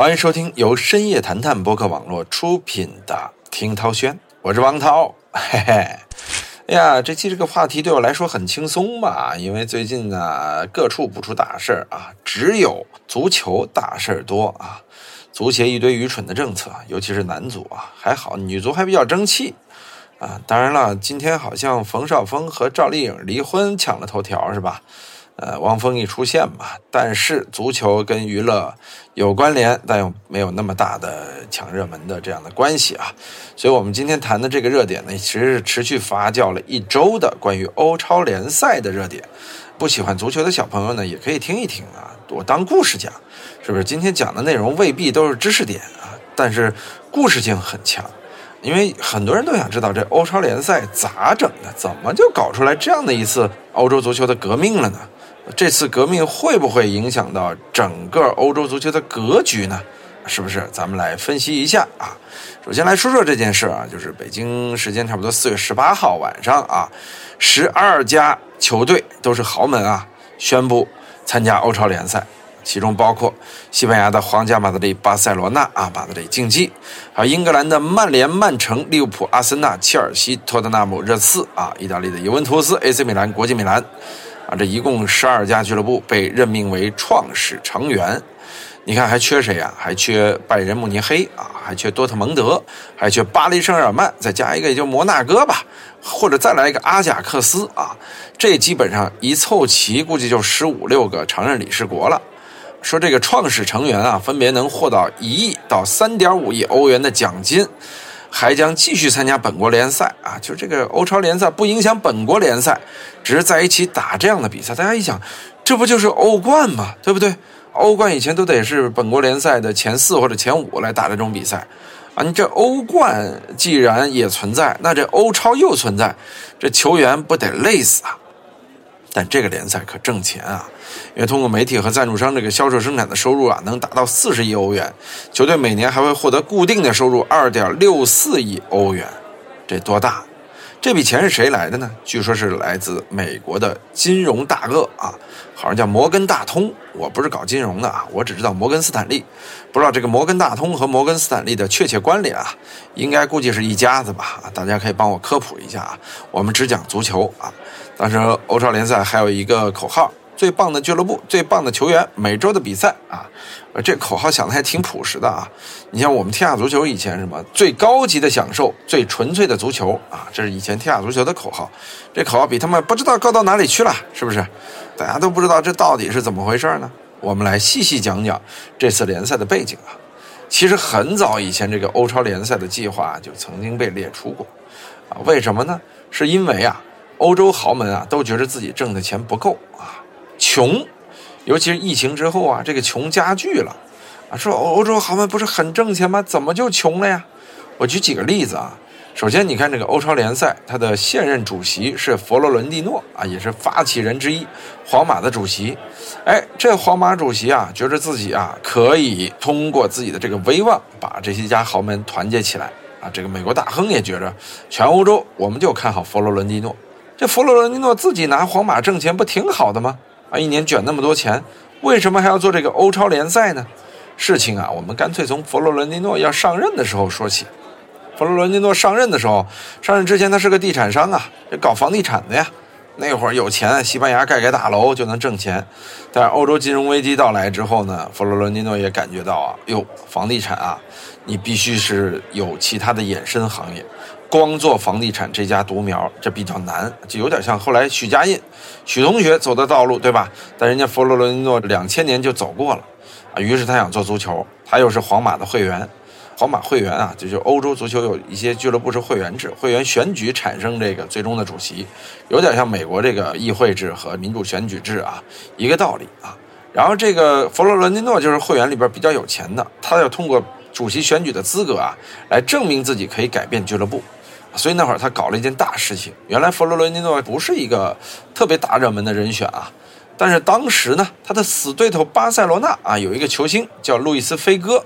欢迎收听由深夜谈谈播客网络出品的《听涛轩》，我是王涛。嘿嘿，哎呀，这期这个话题对我来说很轻松吧？因为最近呢，各处不出大事儿啊，只有足球大事儿多啊。足协一堆愚蠢的政策，尤其是男足啊，还好女足还比较争气啊。当然了，今天好像冯绍峰和赵丽颖离婚抢了头条，是吧？呃，汪峰一出现嘛，但是足球跟娱乐有关联，但又没有那么大的抢热门的这样的关系啊。所以，我们今天谈的这个热点呢，其实是持续发酵了一周的关于欧超联赛的热点。不喜欢足球的小朋友呢，也可以听一听啊，我当故事讲，是不是？今天讲的内容未必都是知识点啊，但是故事性很强，因为很多人都想知道这欧超联赛咋整的，怎么就搞出来这样的一次欧洲足球的革命了呢？这次革命会不会影响到整个欧洲足球的格局呢？是不是？咱们来分析一下啊。首先来说说这件事啊，就是北京时间差不多四月十八号晚上啊，十二家球队都是豪门啊，宣布参加欧超联赛，其中包括西班牙的皇家马德里、巴塞罗那啊，马德里竞技，还有英格兰的曼联、曼城、利物浦、阿森纳、切尔西、托特纳姆热刺啊，意大利的尤文图斯、AC 米兰、国际米兰。啊，这一共十二家俱乐部被任命为创始成员，你看还缺谁呀？还缺拜仁慕尼黑啊，还缺多特蒙德，还缺巴黎圣日耳曼，再加一个也就摩纳哥吧，或者再来一个阿贾克斯啊，这基本上一凑齐，估计就十五六个常任理事国了。说这个创始成员啊，分别能获到一亿到三点五亿欧元的奖金。还将继续参加本国联赛啊，就这个欧超联赛不影响本国联赛，只是在一起打这样的比赛。大家一想，这不就是欧冠吗？对不对？欧冠以前都得是本国联赛的前四或者前五来打这种比赛啊。你这欧冠既然也存在，那这欧超又存在，这球员不得累死啊？但这个联赛可挣钱啊，因为通过媒体和赞助商这个销售生产的收入啊，能达到四十亿欧元。球队每年还会获得固定的收入二点六四亿欧元，这多大？这笔钱是谁来的呢？据说是来自美国的金融大鳄啊，好像叫摩根大通。我不是搞金融的啊，我只知道摩根斯坦利，不知道这个摩根大通和摩根斯坦利的确切关联啊，应该估计是一家子吧？大家可以帮我科普一下啊。我们只讲足球啊。当时欧超联赛还有一个口号：最棒的俱乐部，最棒的球员，每周的比赛啊！这口号想的还挺朴实的啊。你像我们天下足球以前什么最高级的享受，最纯粹的足球啊，这是以前天下足球的口号。这口号比他们不知道高到哪里去了，是不是？大家都不知道这到底是怎么回事呢？我们来细细讲讲这次联赛的背景啊。其实很早以前，这个欧超联赛的计划就曾经被列出过啊。为什么呢？是因为啊。欧洲豪门啊，都觉得自己挣的钱不够啊，穷，尤其是疫情之后啊，这个穷加剧了啊。说欧洲豪门不是很挣钱吗？怎么就穷了呀？我举几个例子啊。首先，你看这个欧超联赛，它的现任主席是佛罗伦蒂诺啊，也是发起人之一，皇马的主席。哎，这皇马主席啊，觉着自己啊可以通过自己的这个威望，把这些家豪门团结起来啊。这个美国大亨也觉着，全欧洲我们就看好佛罗伦蒂诺。这佛罗伦蒂诺自己拿皇马挣钱不挺好的吗？啊，一年卷那么多钱，为什么还要做这个欧超联赛呢？事情啊，我们干脆从佛罗伦蒂诺要上任的时候说起。佛罗伦蒂诺上任的时候，上任之前他是个地产商啊，这搞房地产的呀。那会儿有钱，西班牙盖盖大楼就能挣钱。但是欧洲金融危机到来之后呢，佛罗伦蒂诺也感觉到啊，哟，房地产啊，你必须是有其他的衍生行业。光做房地产这家独苗，这比较难，就有点像后来许家印、许同学走的道路，对吧？但人家佛罗伦蒂诺两千年就走过了，啊，于是他想做足球，他又是皇马的会员，皇马会员啊，这就欧洲足球有一些俱乐部是会员制，会员选举产生这个最终的主席，有点像美国这个议会制和民主选举制啊，一个道理啊。然后这个佛罗伦蒂诺就是会员里边比较有钱的，他要通过主席选举的资格啊，来证明自己可以改变俱乐部。所以那会儿他搞了一件大事情。原来佛罗伦蒂诺不是一个特别大热门的人选啊，但是当时呢，他的死对头巴塞罗那啊有一个球星叫路易斯·菲戈，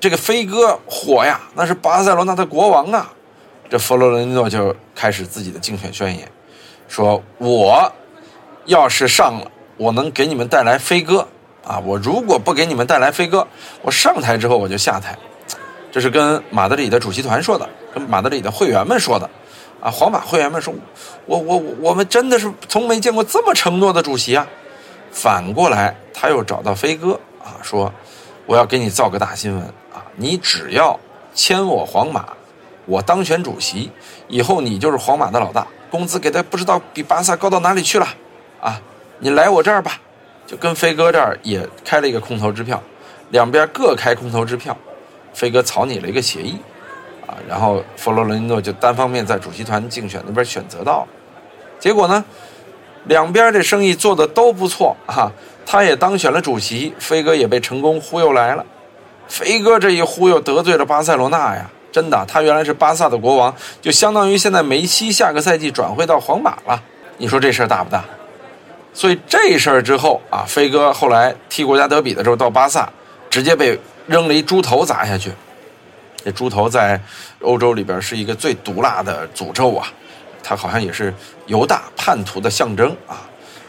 这个菲戈火呀，那是巴塞罗那的国王啊。这佛罗伦蒂诺就开始自己的竞选宣言，说我要是上了，我能给你们带来飞哥啊！我如果不给你们带来飞哥，我上台之后我就下台。这是跟马德里的主席团说的，跟马德里的会员们说的。啊，皇马会员们说，我我我们真的是从没见过这么承诺的主席啊！反过来，他又找到飞哥啊，说我要给你造个大新闻啊！你只要签我皇马，我当选主席以后，你就是皇马的老大，工资给他不知道比巴萨高到哪里去了啊！你来我这儿吧，就跟飞哥这儿也开了一个空头支票，两边各开空头支票，飞哥草拟了一个协议。然后佛罗伦蒂诺就单方面在主席团竞选那边选择到了，结果呢，两边这生意做的都不错哈，他也当选了主席，飞哥也被成功忽悠来了，飞哥这一忽悠得罪了巴塞罗那呀，真的，他原来是巴萨的国王，就相当于现在梅西下个赛季转会到皇马了，你说这事儿大不大？所以这事儿之后啊，飞哥后来踢国家德比的时候到巴萨，直接被扔了一猪头砸下去。这猪头在欧洲里边是一个最毒辣的诅咒啊，他好像也是犹大叛徒的象征啊。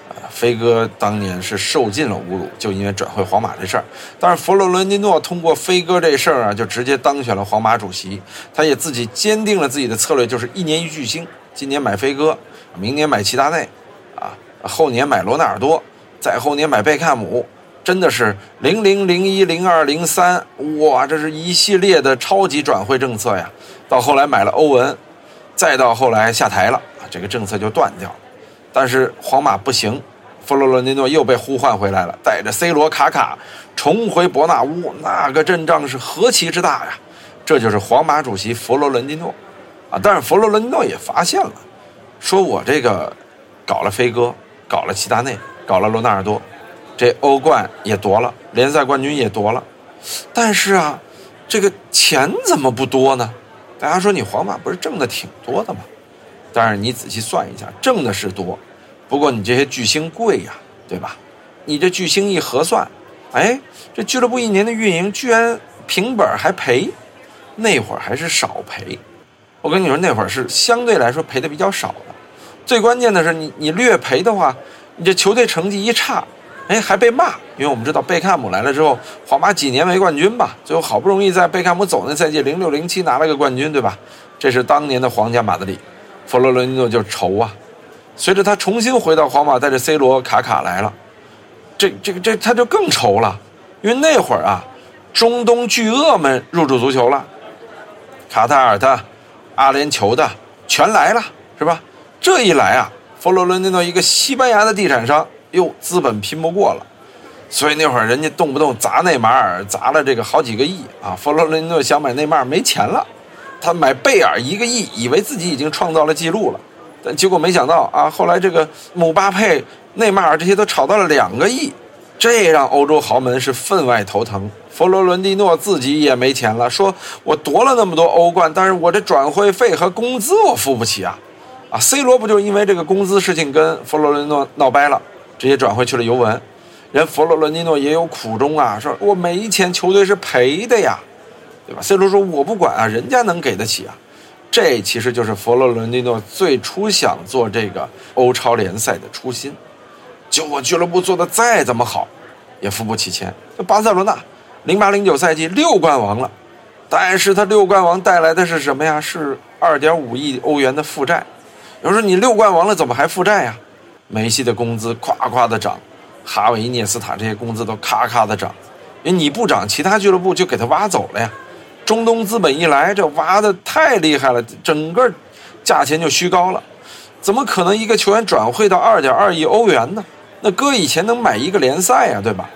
呃，飞哥当年是受尽了侮辱，就因为转会皇马这事儿。但是佛罗伦蒂诺通过飞哥这事儿啊，就直接当选了皇马主席。他也自己坚定了自己的策略，就是一年一巨星，今年买飞哥，明年买齐达内，啊，后年买罗纳尔多，再后年买贝克汉姆。真的是零零零一零二零三哇，这是一系列的超级转会政策呀！到后来买了欧文，再到后来下台了，这个政策就断掉了。但是皇马不行，弗洛伦蒂诺又被呼唤回来了，带着 C 罗、卡卡重回伯纳乌，那个阵仗是何其之大呀！这就是皇马主席弗洛伦蒂诺啊！但是弗洛伦蒂诺也发现了，说我这个搞了飞哥，搞了齐达内，搞了罗纳尔多。这欧冠也夺了，联赛冠军也夺了，但是啊，这个钱怎么不多呢？大家说你皇马不是挣的挺多的吗？但是你仔细算一下，挣的是多，不过你这些巨星贵呀，对吧？你这巨星一核算，哎，这俱乐部一年的运营居然平本还赔，那会儿还是少赔。我跟你说，那会儿是相对来说赔的比较少的。最关键的是，你你略赔的话，你这球队成绩一差。哎，还被骂，因为我们知道贝克汉姆来了之后，皇马几年没冠军吧？最后好不容易在贝克汉姆走那赛季零六零七拿了个冠军，对吧？这是当年的皇家马德里，佛罗伦蒂诺就愁啊。随着他重新回到皇马，带着 C 罗、卡卡来了，这这个这他就更愁了，因为那会儿啊，中东巨鳄们入驻足球了，卡塔尔的、阿联酋的全来了，是吧？这一来啊，佛罗伦蒂诺一个西班牙的地产商。哟，资本拼不过了，所以那会儿人家动不动砸内马尔，砸了这个好几个亿啊！佛罗伦蒂诺想买内马尔没钱了，他买贝尔一个亿，以为自己已经创造了记录了，但结果没想到啊，后来这个姆巴佩、内马尔这些都炒到了两个亿，这让欧洲豪门是分外头疼。佛罗伦蒂诺自己也没钱了，说我夺了那么多欧冠，但是我这转会费和工资我付不起啊！啊，C 罗不就因为这个工资事情跟佛罗伦蒂诺闹掰了？直接转会去了尤文，人佛罗伦蒂诺也有苦衷啊，说我没钱，球队是赔的呀，对吧？C 罗说我不管啊，人家能给得起啊，这其实就是佛罗伦蒂诺最初想做这个欧超联赛的初心。就我俱乐部做的再怎么好，也付不起钱。巴塞罗那零八零九赛季六冠王了，但是他六冠王带来的是什么呀？是二点五亿欧元的负债。有人说你六冠王了，怎么还负债呀？梅西的工资夸夸的涨，哈维、涅斯塔这些工资都咔咔的涨，因为你不涨，其他俱乐部就给他挖走了呀。中东资本一来，这挖的太厉害了，整个价钱就虚高了。怎么可能一个球员转会到二点二亿欧元呢？那搁以前能买一个联赛呀，对吧？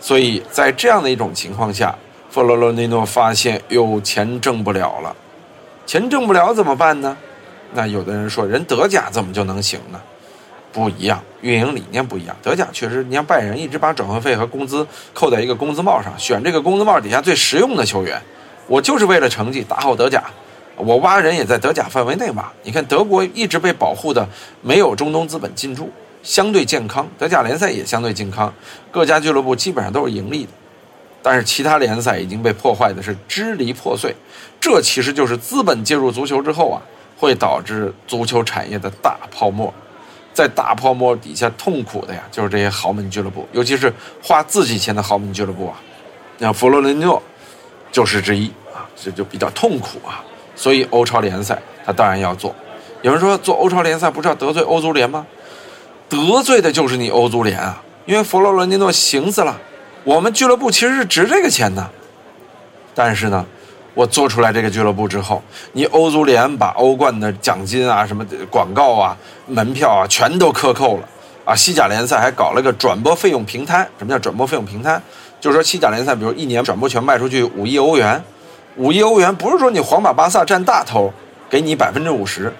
所以在这样的一种情况下，弗洛伦蒂诺发现有钱挣不了了，钱挣不了怎么办呢？那有的人说，人德甲怎么就能行呢？不一样，运营理念不一样。德甲确实，你像拜仁一直把转会费和工资扣在一个工资帽上，选这个工资帽底下最实用的球员。我就是为了成绩打好德甲，我挖人也在德甲范围内挖。你看德国一直被保护的没有中东资本进驻，相对健康。德甲联赛也相对健康，各家俱乐部基本上都是盈利的。但是其他联赛已经被破坏的是支离破碎，这其实就是资本介入足球之后啊，会导致足球产业的大泡沫。在大泡沫底下痛苦的呀，就是这些豪门俱乐部，尤其是花自己钱的豪门俱乐部啊。像佛罗伦诺就是之一啊，这就比较痛苦啊。所以欧超联赛他当然要做。有人说做欧超联赛不是要得罪欧足联吗？得罪的就是你欧足联啊，因为佛罗伦蒂诺行死了，我们俱乐部其实是值这个钱的，但是呢。我做出来这个俱乐部之后，你欧足联把欧冠的奖金啊、什么广告啊、门票啊全都克扣了啊！西甲联赛还搞了个转播费用平摊。什么叫转播费用平摊？就是说西甲联赛，比如一年转播权卖出去五亿欧元，五亿欧元不是说你皇马、巴萨占大头，给你百分之五十，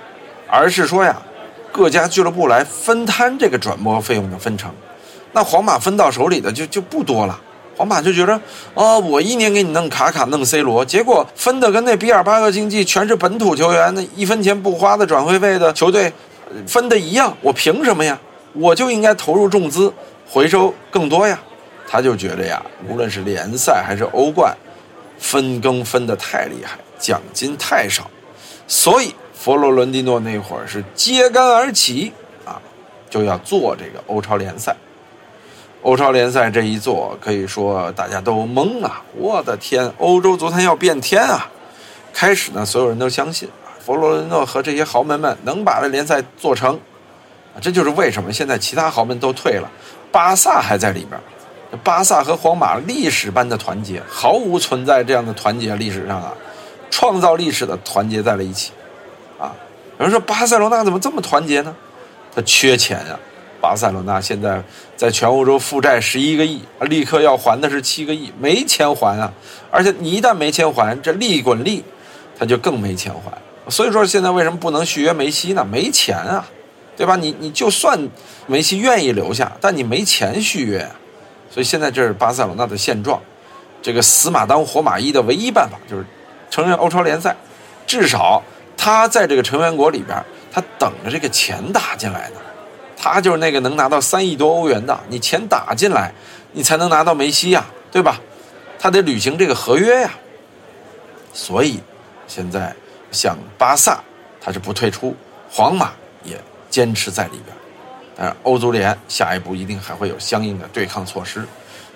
而是说呀，各家俱乐部来分摊这个转播费用的分成。那皇马分到手里的就就不多了。皇马就觉得，哦，我一年给你弄卡卡弄 C 罗，结果分的跟那比尔巴鄂竞技全是本土球员，那一分钱不花的转会费的球队，分的一样，我凭什么呀？我就应该投入重资，回收更多呀。他就觉得呀，无论是联赛还是欧冠，分羹分的太厉害，奖金太少，所以佛罗伦蒂诺那会儿是揭竿而起啊，就要做这个欧超联赛。欧超联赛这一做，可以说大家都懵啊！我的天，欧洲足坛要变天啊！开始呢，所有人都相信佛罗伦诺和这些豪门们能把这联赛做成，啊，这就是为什么现在其他豪门都退了，巴萨还在里边。巴萨和皇马历史般的团结，毫无存在这样的团结，历史上啊，创造历史的团结在了一起，啊，有人说巴塞罗那怎么这么团结呢？他缺钱呀。巴塞罗那现在在全欧洲负债十一个亿，立刻要还的是七个亿，没钱还啊！而且你一旦没钱还，这利滚利，他就更没钱还。所以说现在为什么不能续约梅西呢？没钱啊，对吧？你你就算梅西愿意留下，但你没钱续约，所以现在这是巴塞罗那的现状。这个死马当活马医的唯一办法就是承认欧超联赛，至少他在这个成员国里边，他等着这个钱打进来呢。他就是那个能拿到三亿多欧元的，你钱打进来，你才能拿到梅西呀，对吧？他得履行这个合约呀。所以，现在像巴萨，他是不退出，皇马也坚持在里边。但是欧足联下一步一定还会有相应的对抗措施。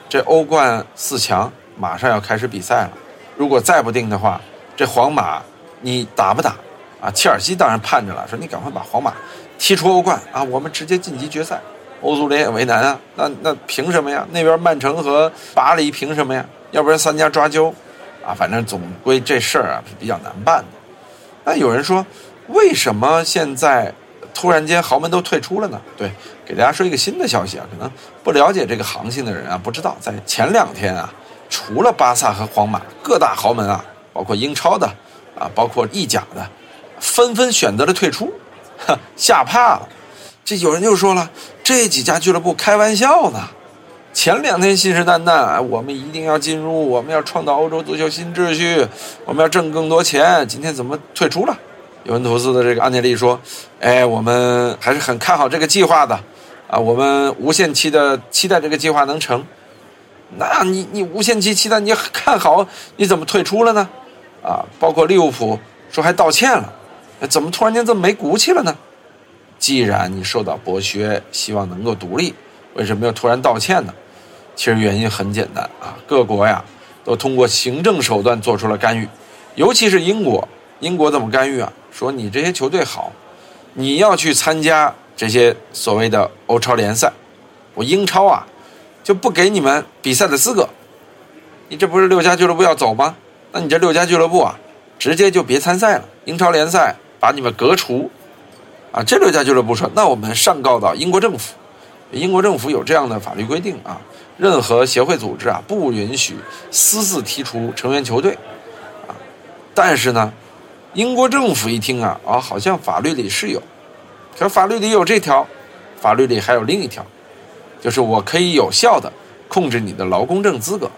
这欧冠四强马上要开始比赛了，如果再不定的话，这皇马你打不打？啊，切尔西当然盼着了，说你赶快把皇马。踢出欧冠啊，我们直接晋级决赛。欧足联也为难啊，那那凭什么呀？那边曼城和巴黎凭什么呀？要不然三家抓阄，啊，反正总归这事儿啊是比较难办的。那有人说，为什么现在突然间豪门都退出了呢？对，给大家说一个新的消息啊，可能不了解这个行情的人啊不知道，在前两天啊，除了巴萨和皇马，各大豪门啊，包括英超的啊，包括意甲的，纷纷选择了退出。吓怕了，这有人就说了，这几家俱乐部开玩笑呢。前两天信誓旦旦，我们一定要进入，我们要创造欧洲足球新秩序，我们要挣更多钱。今天怎么退出了？尤文图斯的这个安内利说：“哎，我们还是很看好这个计划的，啊，我们无限期的期待这个计划能成。那你你无限期期待，你看好，你怎么退出了呢？啊，包括利物浦说还道歉了。”怎么突然间这么没骨气了呢？既然你受到剥削，希望能够独立，为什么要突然道歉呢？其实原因很简单啊，各国呀都通过行政手段做出了干预，尤其是英国，英国怎么干预啊？说你这些球队好，你要去参加这些所谓的欧超联赛，我英超啊就不给你们比赛的资格。你这不是六家俱乐部要走吗？那你这六家俱乐部啊，直接就别参赛了，英超联赛。把你们革除，啊，这六家俱乐部说，那我们上告到英国政府，英国政府有这样的法律规定啊，任何协会组织啊不允许私自踢出成员球队，啊，但是呢，英国政府一听啊，啊，好像法律里是有，可法律里有这条，法律里还有另一条，就是我可以有效的控制你的劳工证资格。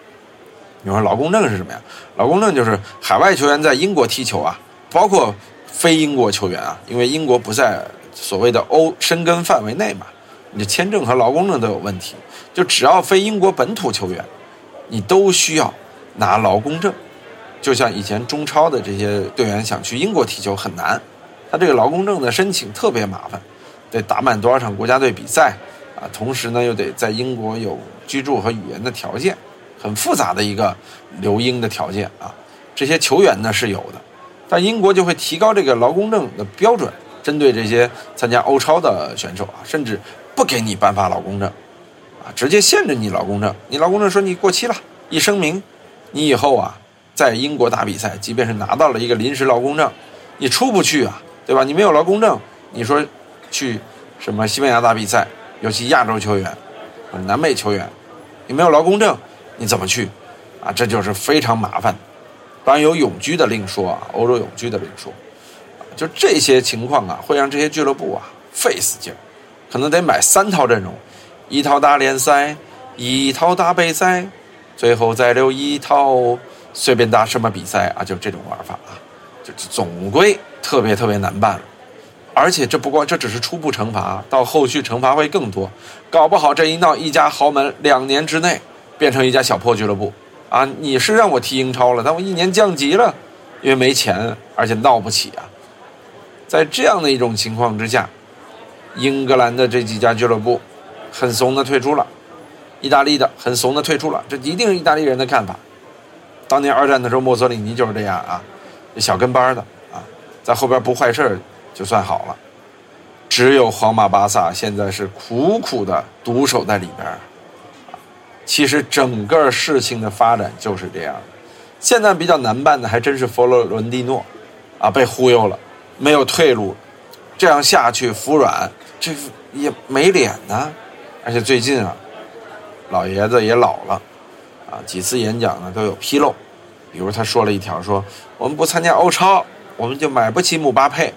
你说劳工证是什么呀？劳工证就是海外球员在英国踢球啊，包括。非英国球员啊，因为英国不在所谓的欧申根范围内嘛，你的签证和劳工证都有问题。就只要非英国本土球员，你都需要拿劳工证。就像以前中超的这些队员想去英国踢球很难，他这个劳工证的申请特别麻烦。得打满多少场国家队比赛啊，同时呢又得在英国有居住和语言的条件，很复杂的一个留英的条件啊。这些球员呢是有的，但英国就会提高这个劳工证的标准，针对这些参加欧超的选手啊，甚至不给你颁发劳工证，啊，直接限制你劳工证。你劳工证说你过期了，一声明，你以后啊在英国打比赛，即便是拿到了一个临时劳工证，你出不去啊，对吧？你没有劳工证，你说去什么西班牙打比赛，尤其亚洲球员、南美球员，你没有劳工证，你怎么去？啊，这就是非常麻烦。当然有永居的另说啊，欧洲永居的另说，就这些情况啊，会让这些俱乐部啊费死劲儿，可能得买三套阵容，一套大联赛，一套大杯赛，最后再留一套随便打什么比赛啊，就这种玩法啊，就总归特别特别难办了。而且这不光这只是初步惩罚，到后续惩罚会更多，搞不好这一闹，一家豪门两年之内变成一家小破俱乐部。啊，你是让我踢英超了，但我一年降级了，因为没钱，而且闹不起啊。在这样的一种情况之下，英格兰的这几家俱乐部很怂的退出了，意大利的很怂的退出了，这一定是意大利人的看法。当年二战的时候，墨索里尼就是这样啊，小跟班的啊，在后边不坏事就算好了。只有皇马、巴萨现在是苦苦的独守在里边。其实整个事情的发展就是这样，现在比较难办的还真是佛罗伦蒂诺，啊，被忽悠了，没有退路，这样下去服软，这也没脸呢。而且最近啊，老爷子也老了，啊，几次演讲呢都有纰漏，比如他说了一条，说我们不参加欧超，我们就买不起姆巴佩，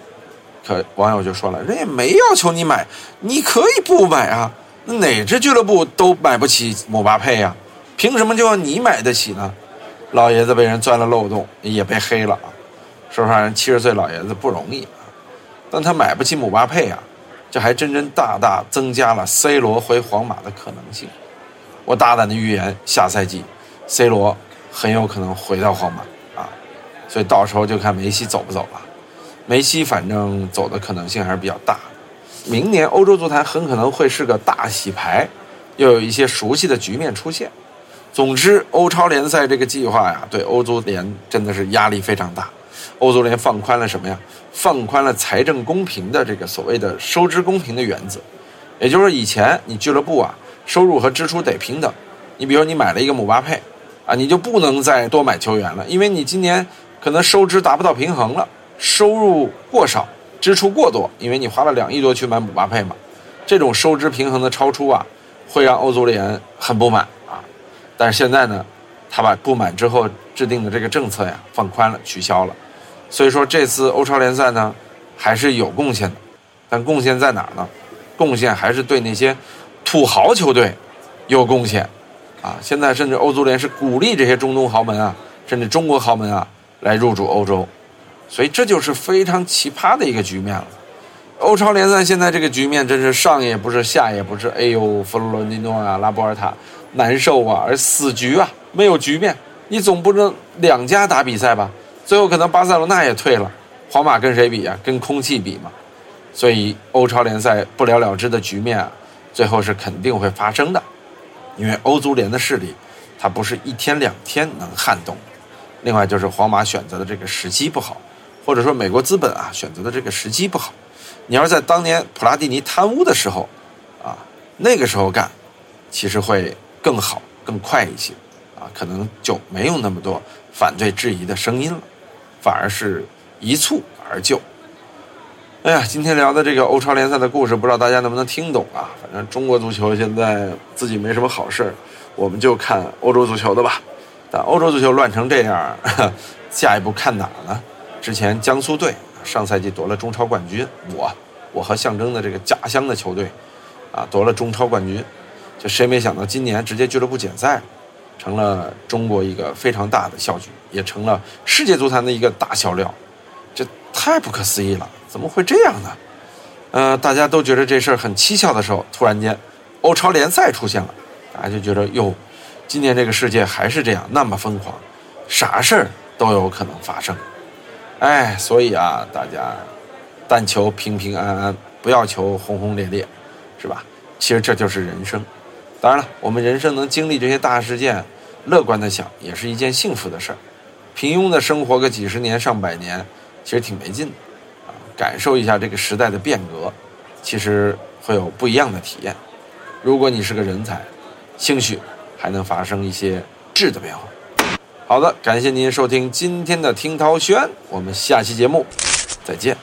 可网友就说了，人也没要求你买，你可以不买啊。哪支俱乐部都买不起姆巴佩呀？凭什么就要你买得起呢？老爷子被人钻了漏洞，也被黑了啊！说实话，人七十岁老爷子不容易啊，但他买不起姆巴佩啊，这还真真大大增加了 C 罗回皇马的可能性。我大胆的预言，下赛季 C 罗很有可能回到皇马啊！所以到时候就看梅西走不走了。梅西反正走的可能性还是比较大的。明年欧洲足坛很可能会是个大洗牌，又有一些熟悉的局面出现。总之，欧超联赛这个计划呀，对欧足联真的是压力非常大。欧足联放宽了什么呀？放宽了财政公平的这个所谓的收支公平的原则。也就是，以前你俱乐部啊，收入和支出得平等。你比如，你买了一个姆巴佩，啊，你就不能再多买球员了，因为你今年可能收支达不到平衡了，收入过少。支出过多，因为你花了两亿多去买姆巴佩嘛，这种收支平衡的超出啊，会让欧足联很不满啊。但是现在呢，他把不满之后制定的这个政策呀放宽了，取消了。所以说这次欧超联赛呢还是有贡献的，但贡献在哪儿呢？贡献还是对那些土豪球队有贡献啊。现在甚至欧足联是鼓励这些中东豪门啊，甚至中国豪门啊来入驻欧洲。所以这就是非常奇葩的一个局面了。欧超联赛现在这个局面真是上也不是下也不是，哎呦，佛罗伦蒂诺啊，拉波尔塔难受啊，而死局啊，没有局面，你总不能两家打比赛吧？最后可能巴塞罗那也退了，皇马跟谁比啊？跟空气比嘛。所以欧超联赛不了了之的局面啊，最后是肯定会发生的，因为欧足联的势力，它不是一天两天能撼动。另外就是皇马选择的这个时机不好。或者说，美国资本啊选择的这个时机不好。你要是在当年普拉蒂尼贪污的时候，啊，那个时候干，其实会更好、更快一些，啊，可能就没有那么多反对质疑的声音了，反而是一蹴而就。哎呀，今天聊的这个欧超联赛的故事，不知道大家能不能听懂啊？反正中国足球现在自己没什么好事我们就看欧洲足球的吧。但欧洲足球乱成这样，下一步看哪呢？之前江苏队上赛季夺了中超冠军，我我和象征的这个家乡的球队，啊夺了中超冠军，就谁没想到今年直接俱乐部减赛，成了中国一个非常大的笑剧，也成了世界足坛的一个大笑料，这太不可思议了，怎么会这样呢？呃，大家都觉得这事儿很蹊跷的时候，突然间欧超联赛出现了，大家就觉得哟，今年这个世界还是这样那么疯狂，啥事儿都有可能发生。哎，所以啊，大家但求平平安安，不要求轰轰烈烈，是吧？其实这就是人生。当然了，我们人生能经历这些大事件，乐观的想，也是一件幸福的事儿。平庸的生活个几十年、上百年，其实挺没劲的啊。感受一下这个时代的变革，其实会有不一样的体验。如果你是个人才，兴许还能发生一些质的变化。好的，感谢您收听今天的听涛轩，我们下期节目再见。